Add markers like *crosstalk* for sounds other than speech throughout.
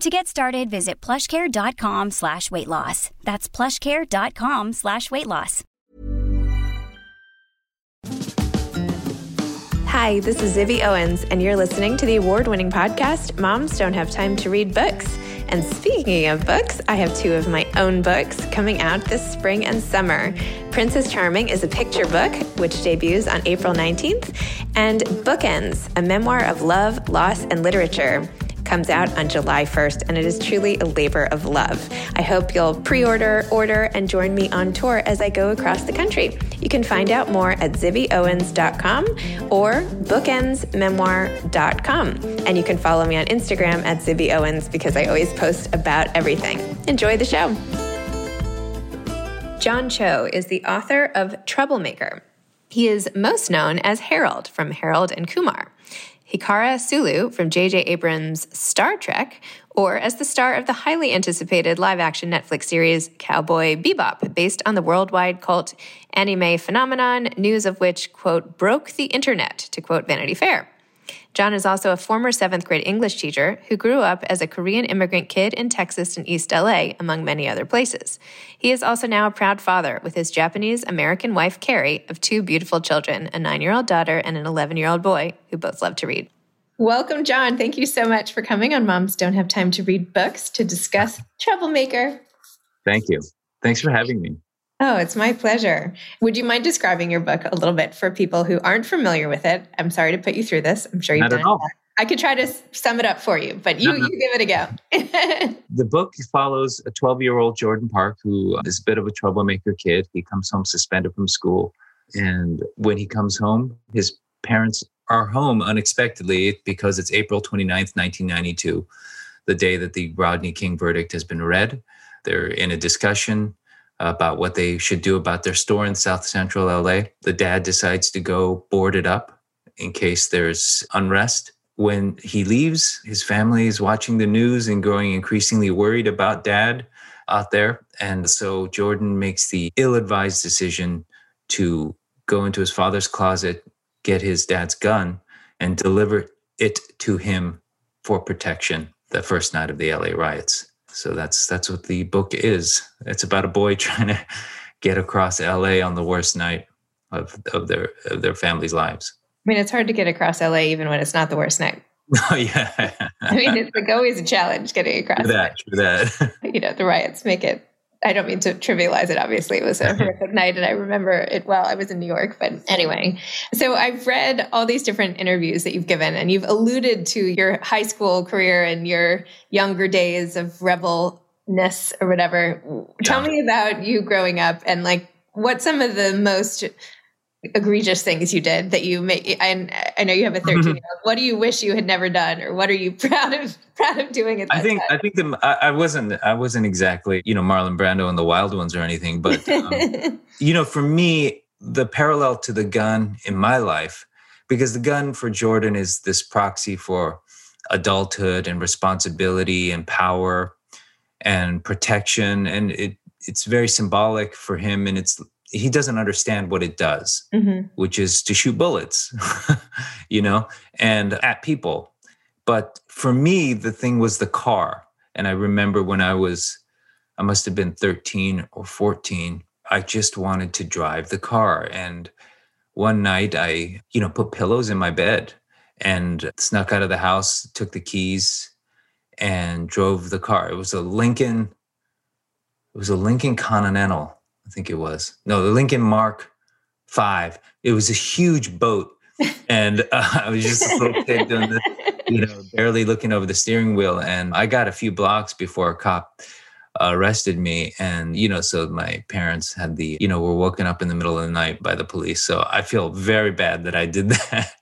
To get started, visit plushcare.com slash weight loss. That's plushcare.com slash weight loss. Hi, this is Zibby Owens, and you're listening to the award-winning podcast, Moms Don't Have Time to Read Books. And speaking of books, I have two of my own books coming out this spring and summer. Princess Charming is a picture book, which debuts on April 19th, and Bookends, a memoir of love, loss, and literature comes out on July 1st, and it is truly a labor of love. I hope you'll pre order, order, and join me on tour as I go across the country. You can find out more at zibbyowens.com or bookendsmemoir.com. And you can follow me on Instagram at zibbyowens because I always post about everything. Enjoy the show. John Cho is the author of Troublemaker. He is most known as Harold from Harold and Kumar. Hikaru Sulu from J.J. Abrams' Star Trek, or as the star of the highly anticipated live action Netflix series Cowboy Bebop, based on the worldwide cult anime phenomenon, news of which, quote, broke the internet, to quote Vanity Fair. John is also a former seventh grade English teacher who grew up as a Korean immigrant kid in Texas and East LA, among many other places. He is also now a proud father with his Japanese American wife, Carrie, of two beautiful children, a nine year old daughter and an 11 year old boy, who both love to read. Welcome, John. Thank you so much for coming on Moms Don't Have Time to Read Books to discuss Troublemaker. Thank you. Thanks for having me. Oh, it's my pleasure. Would you mind describing your book a little bit for people who aren't familiar with it? I'm sorry to put you through this. I'm sure you've Not done all. I could try to sum it up for you, but you, No, no. you give it a go. *laughs* The book follows a 12 year old Jordan Park who is a bit of a troublemaker kid. He comes home suspended from school. And when he comes home, his parents are home unexpectedly because it's April 29th, 1992, the day that the Rodney King verdict has been read. They're in a discussion about what they should do about their store in South Central LA. The dad decides to go board it up in case there's unrest. When he leaves, his family is watching the news and growing increasingly worried about dad out there. And so Jordan makes the ill advised decision to go into his father's closet, get his dad's gun, and deliver it to him for protection the first night of the LA riots. So that's that's what the book is. It's about a boy *laughs* trying to get across LA on the worst night of, of their of their family's lives. I mean, it's hard to get across LA even when it's not the worst night. *laughs* Oh yeah. *laughs* I mean, it's like always a challenge getting across. True that, true that. You know, the riots make it. I don't mean to trivialize it. Obviously, it was a *laughs* horrific night, and I remember it well. I was in New York, but anyway. So I've read all these different interviews that you've given, and you've alluded to your high school career and your younger days of rebel ness or whatever. Tell me about you growing up and like what some of the most egregious things you did that you made I, I know you have a 13 year old what do you wish you had never done or what are you *laughs* proud of proud of doing at i think time? i think the, I, I, wasn't i wasn't exactly you know marlon brando and the wild ones or anything but um, *laughs* you know for me the parallel to the gun in my life because the gun for jordan is this proxy for adulthood and responsibility and power and protection and it it's very symbolic for him and it's he doesn't understand what it does mm-hmm. which is to shoot bullets *laughs* you know and at people. But for me the thing was the car. And i remember when i was i must have been 13 or 14 i just wanted to drive the car. And one night i you know put pillows in my bed and snuck out of the house took the keys and drove the car. It was a lincoln it was a lincoln continental I think it was. No, the Lincoln Mark Five. It was a huge boat, *laughs* and uh, I was just a little kid doing this, you know, barely looking over the steering wheel. And I got a few blocks before a cop arrested me, and you know, so my parents had the, you know, were woken up in the middle of the night by the police. So I feel very bad that I did *laughs* that.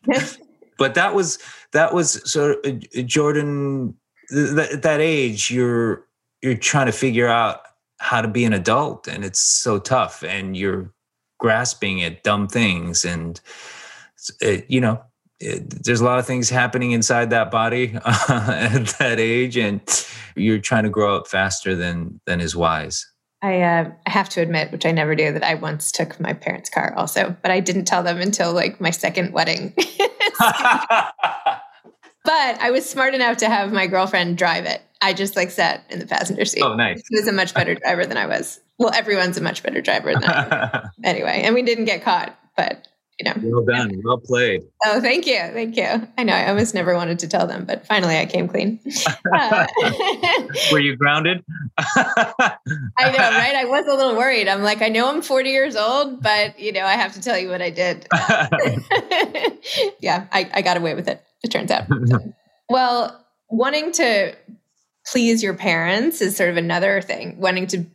but that was that was so uh, Jordan. Th- at that age, you're you're trying to figure out how to be an adult and it's so tough and you're grasping at dumb things and it, you know it, there's a lot of things happening inside that body uh, *laughs* at that age and you're trying to grow up faster than than is wise I, uh, I have to admit, which I never do, that I once took my parents' car also, but I didn't tell them until like my second wedding. *laughs* *laughs* But I was smart enough to have my girlfriend drive it. I just like sat in the passenger seat. Oh, nice. He was a much better driver than I was. Well, everyone's a much better driver than I *laughs* anyway, and we didn't get caught, but you know. Well done. Well played. Oh, thank you. Thank you. I know I almost never wanted to tell them, but finally I came clean. *laughs* Uh, *laughs* Were you grounded? I know, right? I was a little worried. I'm like, I know I'm 40 years old, but you know, I have to tell you what I did. yeah, I, I got away with it it turns out. well, wanting to please your parents is sort of another thing, wanting to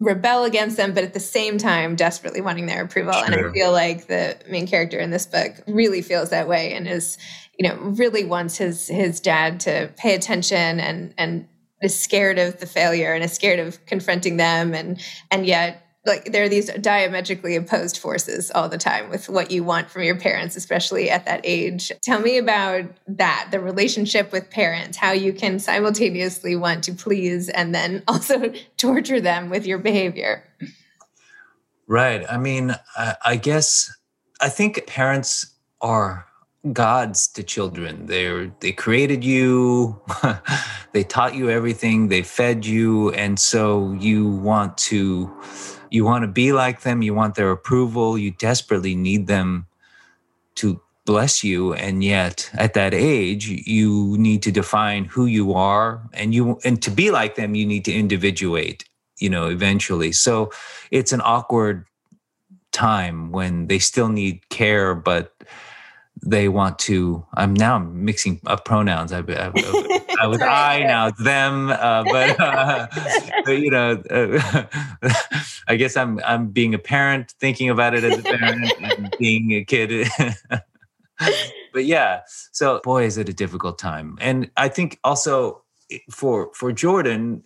rebel against them, but at the same time, desperately wanting their approval. Sure. And I feel like the main character in this book really feels that way and is, you know, really wants his his dad to pay attention and and is scared of the failure and is scared of confronting them and and yet like there are these diametrically opposed forces all the time with what you want from your parents especially at that age. Tell me about that the relationship with parents how you can simultaneously want to please and then *laughs* also torture them with your behavior. Right. I mean i, I guess i think parents are gods to children. They're they created you *laughs* they taught you everything they fed you and so you want to you want to be like them you want their approval you desperately need them to bless you and yet at that age you need to define who you are and you and to be like them you need to individuate you know eventually. So it's an awkward time when they still need care but they want to i'm now mixing up pronouns. I, I, I was *laughs* I now it's them uh, but, uh, *laughs* but, you know uh, *laughs* i guess i'm i'm being a parent thinking about it as a parent and being a kid. But yeah so boy is it a difficult time. And i think also for for jordan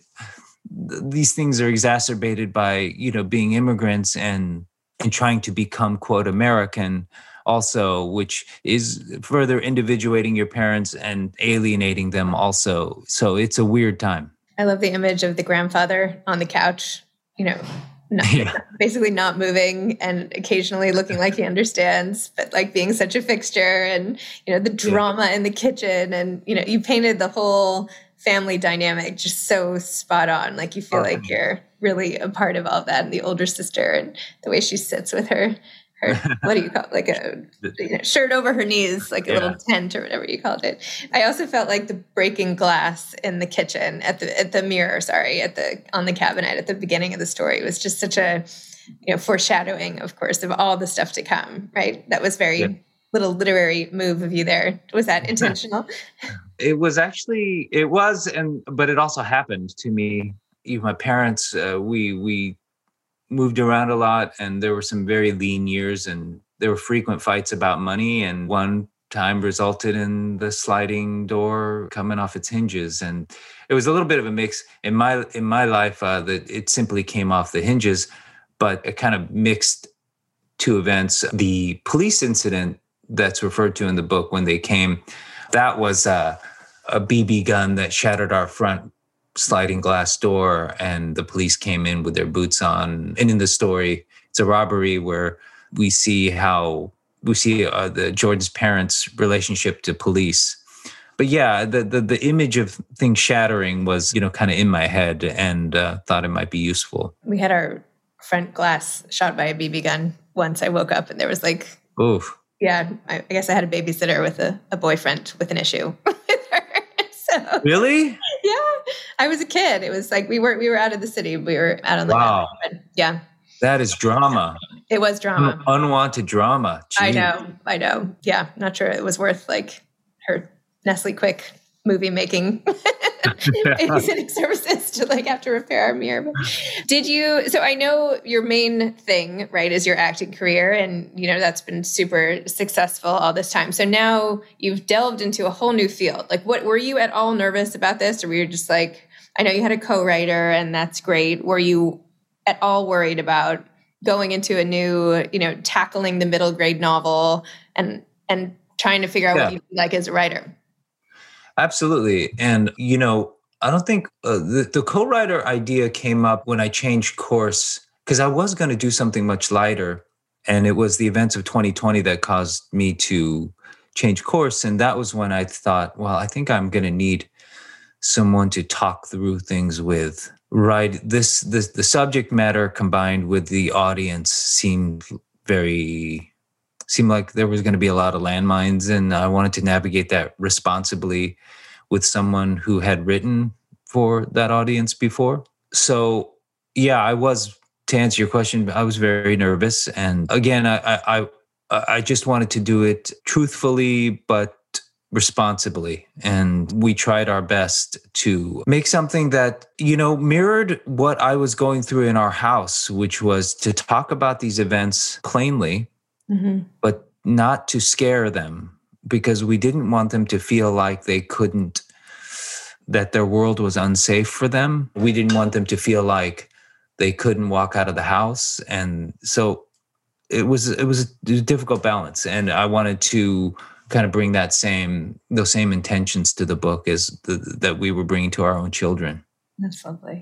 these things are exacerbated by you know being immigrants and and trying to become quote american also, which is further individuating your parents and alienating them also. So it's a weird time. I love the image of the grandfather on the couch, you know, not, *laughs* yeah. basically not moving and occasionally looking like he understands, but like being such a fixture and, you know, the drama yeah. in the kitchen. And, you know, you painted the whole family dynamic just so spot on. Like you feel oh, like you're really a part of all that. And the older sister and the way she sits with her her what do you call it? like a *laughs* you know, shirt over her knees, like a yeah. little tent or whatever you called it. I also felt like the breaking glass in the kitchen at the at the mirror, sorry, at the on the cabinet at the beginning of the story was just such a you know foreshadowing, of course, of all the stuff to come. Right, that was very. Yeah. Little literary move of you there. Was that *laughs* intentional? it was actually, it was, and but it also happened to me even my parents, uh, we we moved around a lot, and there were some very lean years, and there were frequent fights about money, and one time resulted in the sliding door coming off its hinges and it was a little bit of a mix. In my in my life uh, that it simply came off the hinges but it kind of mixed two events. The police incident that's referred to in the book when they came that was uh, a bb gun that shattered our front sliding glass door and the police came in with their boots on and in the story it's a robbery where we see how we see uh, the Jordan's parents' relationship to police. But yeah, the, the, the image of things shattering was you know kind of in my head, and uh, thought it might be useful. We had our front glass shot by a BB gun once. I woke up and there was like, oof. Yeah, I, I guess I had a babysitter with a, a boyfriend with an issue with *laughs* her. So, really? *laughs* I was a kid. It was like we were we were out of the city. We were out on the wow. Yeah. That is drama. It was drama. Unwanted drama. Jeez. I know. I know. Yeah. Not sure it was worth like her Nestle Quick movie making *laughs* *laughs* babysitting services to like have to repair our mirror. Did you? So I know your main thing, right, is your acting career, and you know that's been super successful all this time. So now you've delved into a whole new field. Like, what were you at all nervous about this, or were you just like, I know you had a co-writer, and that's great. Were you at all worried about going into a new, you know, tackling the middle grade novel and and trying to figure out yeah. what you like as a writer. Absolutely. And you know, I don't think uh, the, the co-writer idea came up when I changed course because I was going to do something much lighter and it was the events of 2020 that caused me to change course and that was when I thought, well, I think I'm going to need someone to talk through things with right this the, the subject matter combined with the audience seemed very seemed like there was going to be a lot of landmines and i wanted to navigate that responsibly with someone who had written for that audience before. So yeah i was to answer your question i was very nervous and again i i i just wanted to do it truthfully but responsibly and we tried our best to make something that you know mirrored what i was going through in our house which was to talk about these events plainly mm-hmm. but not to scare them because we didn't want them to feel like they couldn't that their world was unsafe for them we didn't want them to feel like they couldn't walk out of the house and so it was it was a difficult balance and i wanted to kind of bring that same those same intentions to the book as the, that we were bringing to our own children. That's lovely.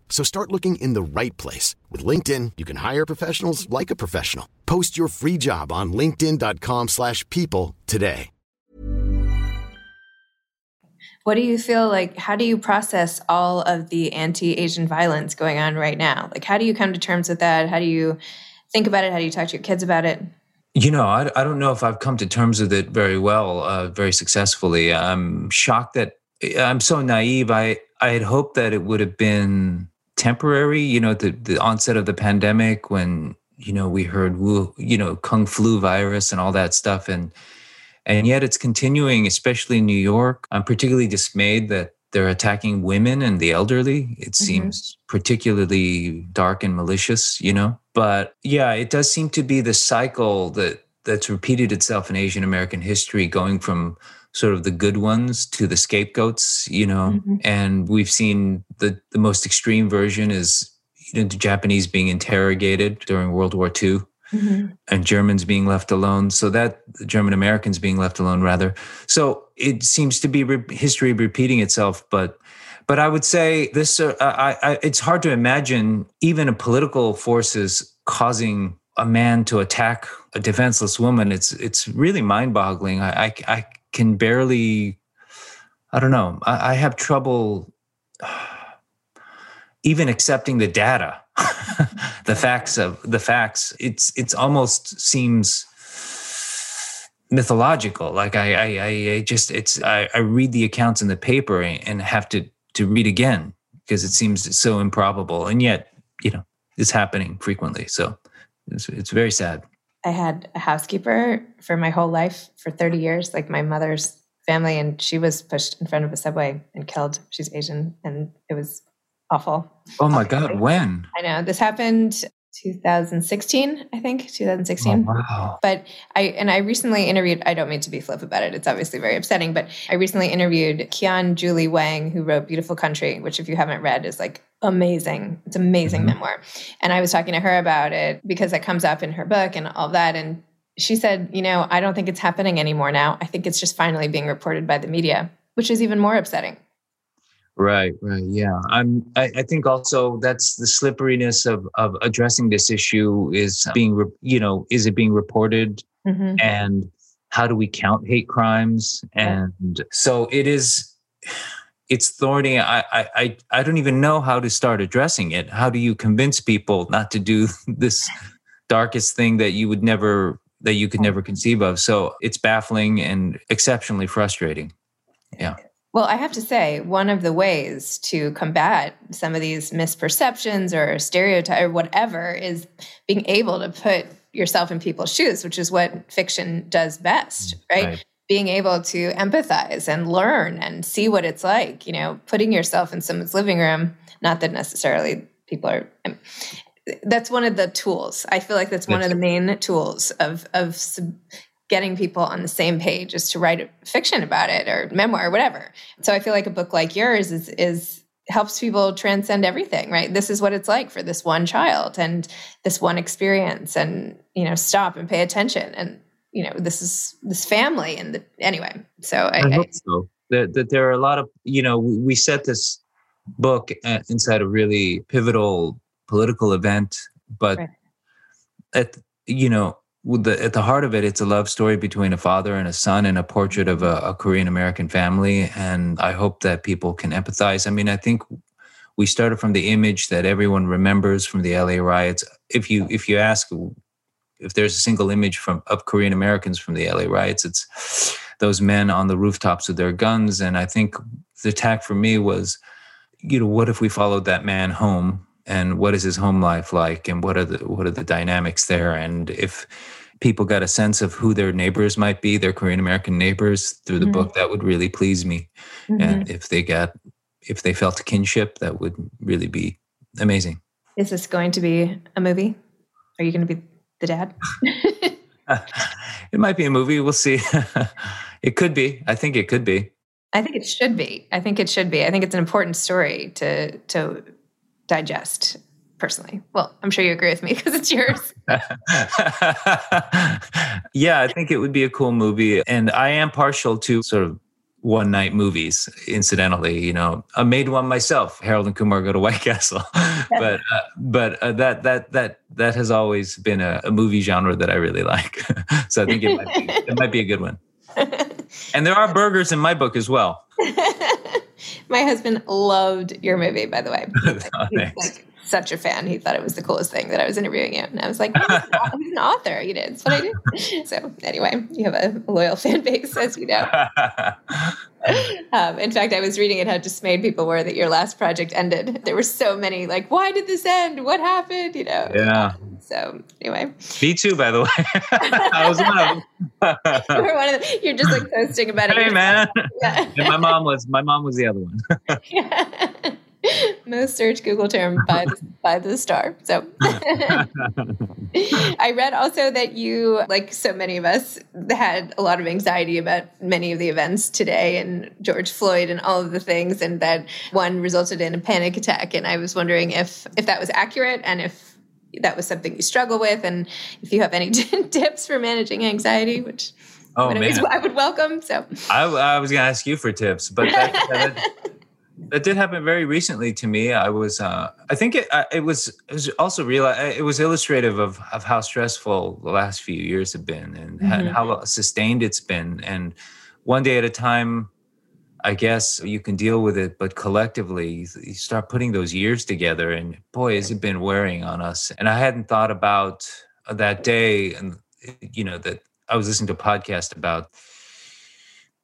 So start looking in the right place. With LinkedIn, you can hire professionals like a professional. Post your free job on linkedin.com slash people today. What do you feel like, how do you process all of the anti-Asian violence going on right now? Like, how do you come to terms with that? How do you think about it? How do you talk to your kids about it? You know, I, I don't know if I've come to terms with it very well, uh, very successfully. I'm shocked that I'm so naive. I, I had hoped that it would have been temporary, you know, the, the onset of the pandemic when you know, we heard, you know, Kung flu virus and all that stuff. And, and yet it's continuing, especially in New York. I'm particularly dismayed that they're attacking women and the elderly. It mm-hmm. seems particularly dark and malicious, you know? But yeah, it does seem to be the cycle that that's repeated itself in Asian American history, going from sort of the good ones to the scapegoats, you know. Mm-hmm. And we've seen the the most extreme version is you know, the Japanese being interrogated during World War II. Mm-hmm. And Germans being left alone, so that German Americans being left alone, rather. So it seems to be re- history repeating itself. But, but I would say this: uh, I, I, it's hard to imagine even a political forces causing a man to attack a defenseless woman. It's it's really mind boggling. I, I, I can barely. I don't know. I, I have trouble even accepting the data, *laughs* the facts of the facts, it's it's almost seems mythological. Like I I, I just it's I, I read the accounts in the paper and have to to read again because it seems so improbable, and yet you know it's happening frequently. So it's it's very sad. I had a housekeeper for my whole life for 30 years, like my mother's family, and she was pushed in front of a subway and killed. She's Asian, and it was awful. Oh my God, when? I know. This happened 2016, I think, 2016. Oh, wow. But I, and I recently interviewed, I don't mean to be flip about it. It's obviously very upsetting, but I recently interviewed Qian Julie Wang, who wrote Beautiful Country, which if you haven't read is like amazing. It's amazing mm-hmm. memoir. And I was talking to her about it because it comes up in her book and all that. And she said, you know, I don't think it's happening anymore now. I think it's just finally being reported by the media, which is even more upsetting. Right, right, yeah. I'm. I, I, think also that's the slipperiness of of addressing this issue is being, re, you know, is it being reported, mm-hmm. and how do we count hate crimes? And so it is. It's thorny. I, I I don't even know how to start addressing it. How do you convince people not to do *laughs* this darkest thing that you would never that you could never conceive of? So it's baffling and exceptionally frustrating. Yeah. Well, I have to say, one of the ways to combat some of these misperceptions or stereotype or whatever is being able to put yourself in people's shoes, which is what fiction does best, mm, right? right? Being able to empathize and learn and see what it's like, you know, putting yourself in someone's living room, not that necessarily people are that's one of the tools. I feel like that's one of the main tools of of getting people on the same page is to write fiction about it or memoir or whatever. So I feel like a book like yours is is helps people transcend everything, right? This is what it's like for this one child and this one experience and you know stop and pay attention and you know this is this family and the, anyway. So I, I hope I, so. That, that there are a lot of you know we set this book uh, inside a really pivotal political event, but right. at you know the, at the heart of it, it's a love story between a father and a son and a portrait of a, a Korean American family. And I hope that people can empathize. I mean, I think we started from the image that everyone remembers from the LA riots. If you if you ask if there's a single image from of Korean Americans from the LA riots, it's those men on the rooftops with their guns. And I think the attack for me was, you know, what if we followed that man home and what is his home life like and what are the what are the dynamics there? And if people got a sense of who their neighbors might be their korean american neighbors through the mm-hmm. book that would really please me. Mm-hmm. and if they got if they felt kinship that would really be amazing. Is this going to be a movie? Are you going to be the dad? *laughs* It might be a movie we'll see. *laughs* It could be i think it could be. I think it should be i think it should be. I think it's an important story to to digest personally. Well, I'm sure you agree with me because it's yours. *laughs* yeah, I think it would be a cool movie. And I am partial to sort of one night movies, incidentally. You know, I made one myself. Harold and Kumar go to White *laughs* Castle. *laughs* but uh, but uh, that that that that has always been a, a movie genre that I really like. so I think it might, be, it might be a good one. and there are burgers in my book as well. My husband loved your movie, by the way. *laughs* Oh, he's like such a fan. He thought it was the coolest thing that I was interviewing you. And I was like, oh, he's an author. You know, That's what I do. *laughs* So anyway, you have a loyal fan base, as you know. *laughs* *laughs* um, in fact, I was reading it how dismayed people were that your last project ended. There were so many like, why did this end? What happened? You know? Yeah. So anyway, me too. By the way, *laughs* I was one of them. *laughs* you were one of them. You're just like posting about it. Hey man. Yeah. And my mom was my mom was the other one. Yeah. Most searched Google term by the, by the star. So I read also that you, like so many of us, had a lot of anxiety about many of the events today and George Floyd and all of the things, and that one resulted in a panic attack. And I was wondering if if that was accurate and if that was something you struggle with, and if you have any *laughs* tips for managing anxiety, which Oh man. I would welcome. So I, I was going to ask you for tips, but that, that, *laughs* that did happen very recently to me. I was, uh, I think it, uh, it was, it was also real. It was illustrative of of how stressful the last few years have been, and, and how sustained it's been. And one day at a time, I guess you can deal with it, but collectively, you, you start putting those years together, and boy, has it been wearing on us. And I hadn't thought about that day, and you know that I was listening to a podcast about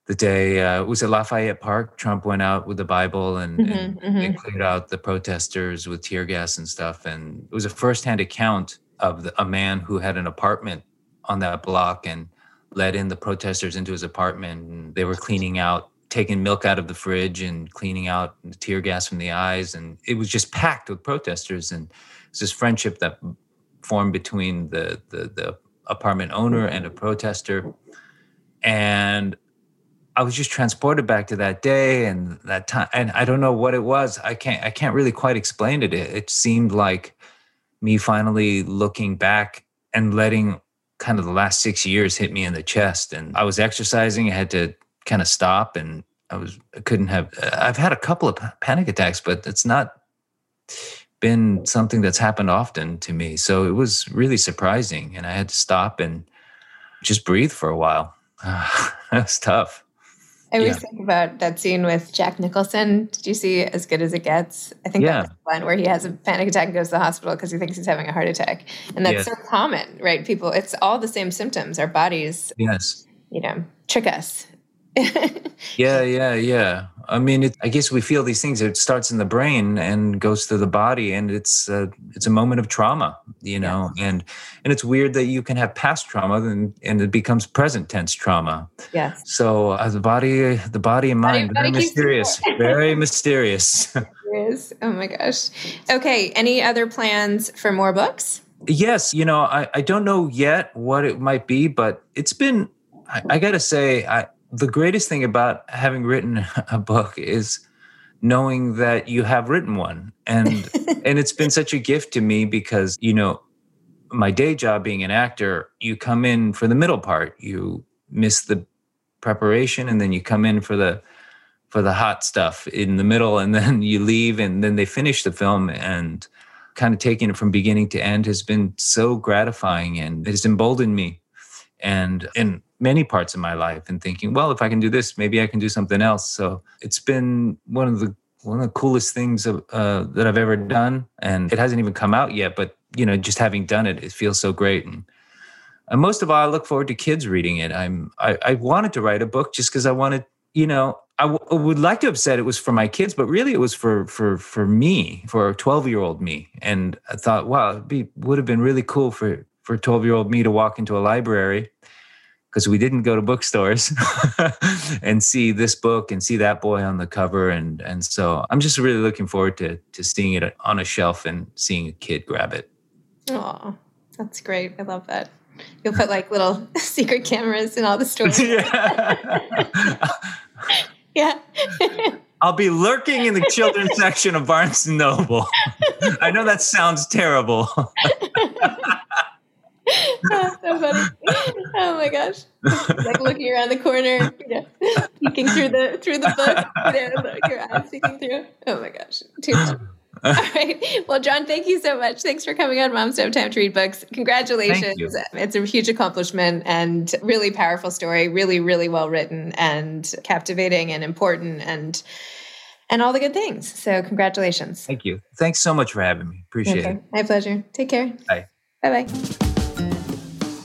the day uh, it was at Lafayette Park. Trump went out with the Bible and, and Mhm, they cleared out the protesters with tear gas and stuff. And it was a firsthand account of the, a man who had an apartment on that block and let in the protesters into his apartment. And they were cleaning out, taking milk out of the fridge and cleaning out the tear gas from the eyes. And it was just packed with protesters. And it's this friendship that formed between the, the, the apartment owner and a protester. And I was just transported back to that day and that time. And I don't know what it was. I can't I can't really quite explain it. It, it seemed like me finally looking back and letting kind of the last six years hit me in the chest. And I was exercising. I had to kind of stop and I was I couldn't have I've had a couple of panic attacks, but it's not been something that's happened often to me. So it was really surprising. And I had to stop and just breathe for a while. *sighs* that was tough. I always Yeah. think about that scene with Jack Nicholson. Did you see As Good as It Gets? I think Yeah. that's the one where he has a panic attack and goes to the hospital because he thinks he's having a heart attack. And that's Yes. so common, right? People, it's all the same symptoms. Our bodies, Yes. you know, trick us. *laughs* Yeah, yeah, yeah. I mean, it, I guess we feel these things. It starts in the brain and goes to the body, and it's a, it's a moment of trauma, you know. And and it's weird that you can have past trauma and and it becomes present tense trauma. yes. So uh, the body, the body and mind, body very keeps mysterious, *laughs* very mysterious. *laughs* There is. Oh my gosh. Okay. Any other plans for more books? Yes, you know, I, I don't know yet what it might be, but it's been, I, I got to say, I, the greatest thing about having written *laughs* a book is knowing that you have written one. And, *laughs* and it's been such a gift to me because, you know, my day job being an actor, you come in for the middle part, you miss the preparation, and then you come in for the, for the hot stuff in the middle, and then *laughs* you leave, and then they finish the film. And, kind of taking it from beginning to end has been so gratifying and it has emboldened me and in many parts of my life and thinking well if i can do this maybe i can do something else so it's been one of the one of the coolest things of, uh, that i've ever done and it hasn't even come out yet but you know just having done it it feels so great and and most of all, I look forward to kids reading it. I'm I, I wanted to write a book just because I wanted, you know, I would like to have said it was for my kids, but really it was for for for me, for a 12 year old me. And I thought, wow, it'd would have been really cool for for 12 year old me to walk into a library because we didn't go to bookstores *laughs* and see this book and see that boy on the cover and and so I'm just really looking forward to to seeing it on a shelf and seeing a kid grab it. Oh, that's great. I love that. You'll put like little *laughs* secret cameras in all the *laughs* stores. yeah. yeah. I'll be lurking in the children's section of Barnes and Noble. I know that sounds terrible. Oh, *laughs* so funny. Oh my gosh. Like looking around the corner, you know, peeking through the through the book, you know, like your eyes peeking through. Oh my gosh. Too funny. *laughs* All right. Well, John, thank you so much. Thanks for coming on Moms Don't Have Time to Read Books. Congratulations. It's a huge accomplishment and really powerful story. Really, really well written and captivating and important and and all the good things. So congratulations. Thank you. Thanks so much for having me. Appreciate Okay. it. My pleasure. Take care. Bye. Bye bye.